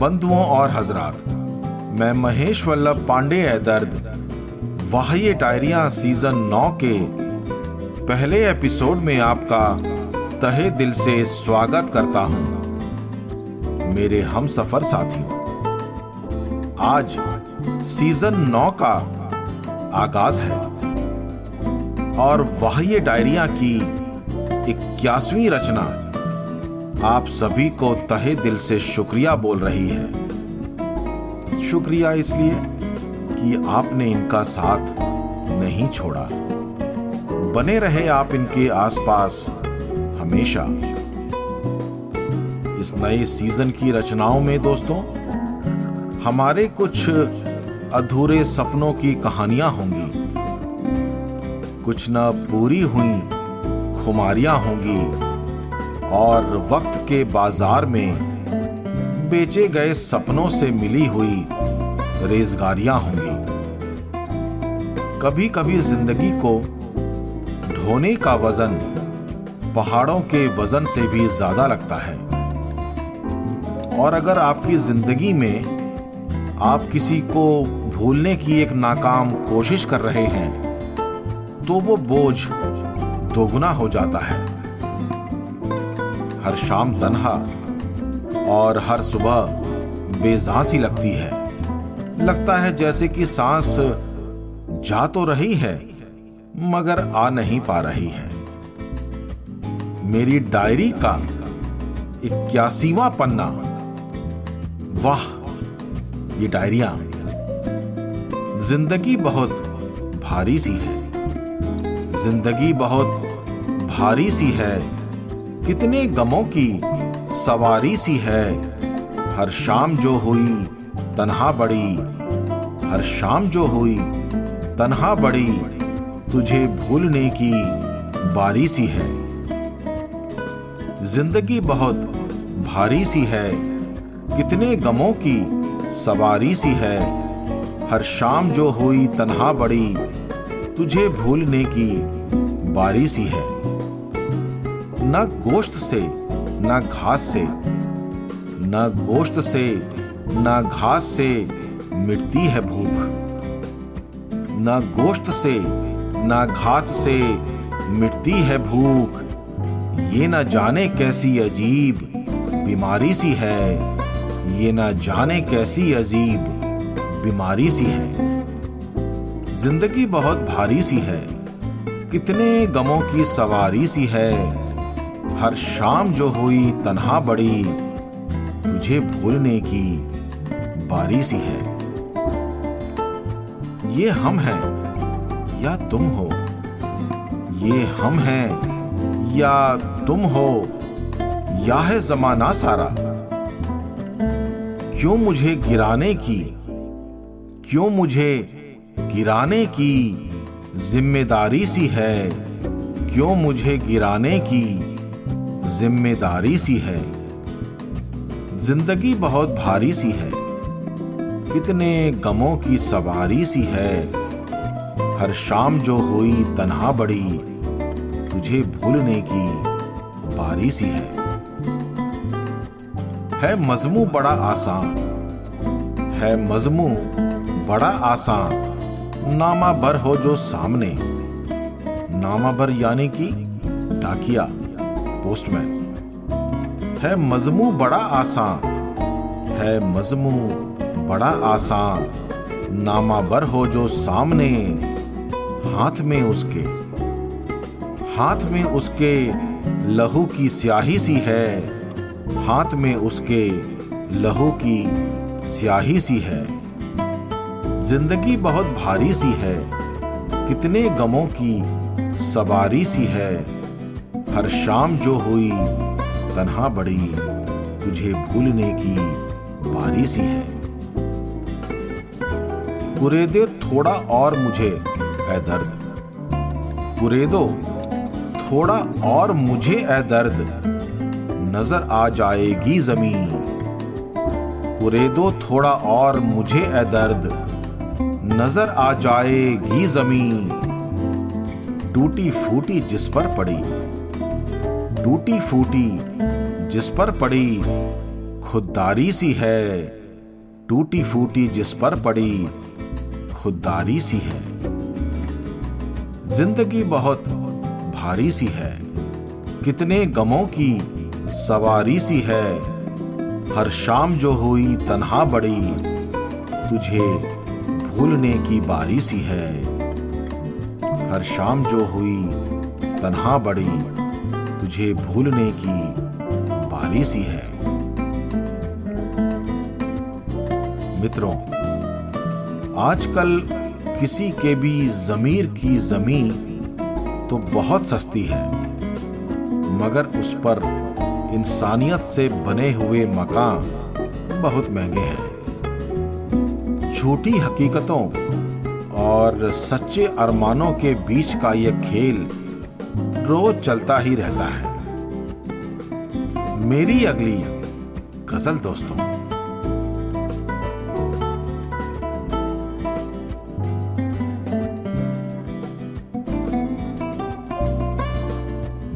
बंधुओं और हजरात। मैं महेश वल्लभ पांडे है दर्द। वाह्य डायरिया सीज़न नौ के पहले एपिसोड में आपका तहे दिल से स्वागत करता हूँ। मेरे हम सफ़र साथियों, आज सीज़न नौ का आगाज़ है। और वाह्य डायरिया की इक्यासवीं रचना आप सभी को तहे दिल से शुक्रिया बोल रही है। शुक्रिया इसलिए कि आपने इनका साथ नहीं छोड़ा। बने रहे आप इनके आसपास हमेशा। इस नए सीज़न की रचनाओं में दोस्तों, हमारे कुछ अधूरे सपनों की कहानियाँ होंगी। कुछ न पूरी हुई खुमारियाँ होंगी। और वक्त के बाज़ार में बेचे गए सपनों से मिली हुई रेजगारियाँ होंगी। कभी कभी ज़िंदगी को ढोने का वज़न पहाड़ों के वज़न से भी ज़्यादा लगता है। और अगर आपकी ज़िंदगी में आप किसी को भूलने की एक नाकाम कोशिश कर रहे हैं तो वो बोझ दोगुना हो जाता है। हर शाम तन्हा और हर सुबह बेजां सी लगती है। लगता है जैसे कि सांस जा तो रही है, मगर आ नहीं पा रही है। मेरी डायरी का इक्यासीवा पन्ना। वाह, ये डायरिया। ज़िंदगी बहुत भारी सी है। ज़िंदगी बहुत भारी सी है। कितने गमों की सवारी सी है। हर शाम जो हुई, तन्हा बड़ी। हर शाम जो हुई, तन्हा बड़ी। तुझे भूलने की बारी सी है। ज़िंदगी बहुत भारी सी है। कितने गमों की सवारी सी है। हर शाम जो हुई, तन्हा बड़ी। तुझे भूलने की बारी सी है। न गोश्त से, ना घास से, न गोश्त से, न घास से मिटती है भूख। न गोश्त से, ना घास से मिटती है भूख। ये ना जाने कैसी अजीब बीमारी सी है। ये ना जाने कैसी अजीब बीमारी सी है। ज़िंदगी बहुत भारी सी है। कितने गमों की सवारी सी है। हर शाम जो हुई तन्हा बड़ी, तुझे भूलने की बारी सी है। ये हम हैं, या तुम हो? ये हम हैं, या तुम हो? या है जमाना सारा? क्यों मुझे गिराने की, क्यों मुझे गिराने की ज़िम्मेदारी सी है? क्यों मुझे गिराने की ज़िम्मेदारी सी है। ज़िंदगी बहुत भारी सी है। कितने गमों की सवारी सी है। हर शाम जो हुई तनहा बड़ी, तुझे भूलने की बारी सी है। है मजमू बड़ा आसान, है मजमू बड़ा आसान, नामा भर हो जो सामने, नामा बर यानी कि डाकिया। पोस्टमैन। है मजमू बड़ा आसान। है मजमू बड़ा आसान। नामा बर हो जो सामने, हाथ में उसके। हाथ में उसके लहू की स्याही सी है। हाथ में उसके लहू की स्याही सी है। ज़िंदगी बहुत भारी सी है। कितने गमों की सवारी सी है। हर शाम जो हुई, तन्हा बड़ी, तुझे भूलने की बारी सी है। कुरेदो थोड़ा और मुझे है दर्द। कुरेदो, थोड़ा और मुझे ए दर्द। नज़र आ जाएगी ज़मीन। कुरेदो, थोड़ा और मुझे ए दर्द। नज़र आ जाएगी ज़मीन। टूटी फूटी जिस पर पड़ी। टूटी फूटी जिस पर पड़ी खुददारी सी है। टूटी फूटी जिस पर पड़ी खुददारी सी है। ज़िंदगी बहुत भारी सी है। कितने गमों की सवारी सी है। हर शाम जो हुई तन्हा बड़ी, तुझे भूलने की बारी सी है। हर शाम जो हुई तन्हा बड़ी तुझे भूलने की बारी सी है। मित्रों, आजकल किसी के भी जमीर की ज़मीन तो बहुत सस्ती है, मगर उस पर इंसानियत से बने हुए मकान बहुत महँगे हैं। झूठी हकीकतों और सच्चे अरमानों के बीच का यह खेल रोज चलता ही रहता है। मेरी अगली गज़ल दोस्तों।